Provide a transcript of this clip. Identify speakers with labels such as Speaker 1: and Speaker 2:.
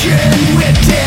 Speaker 1: Confusion with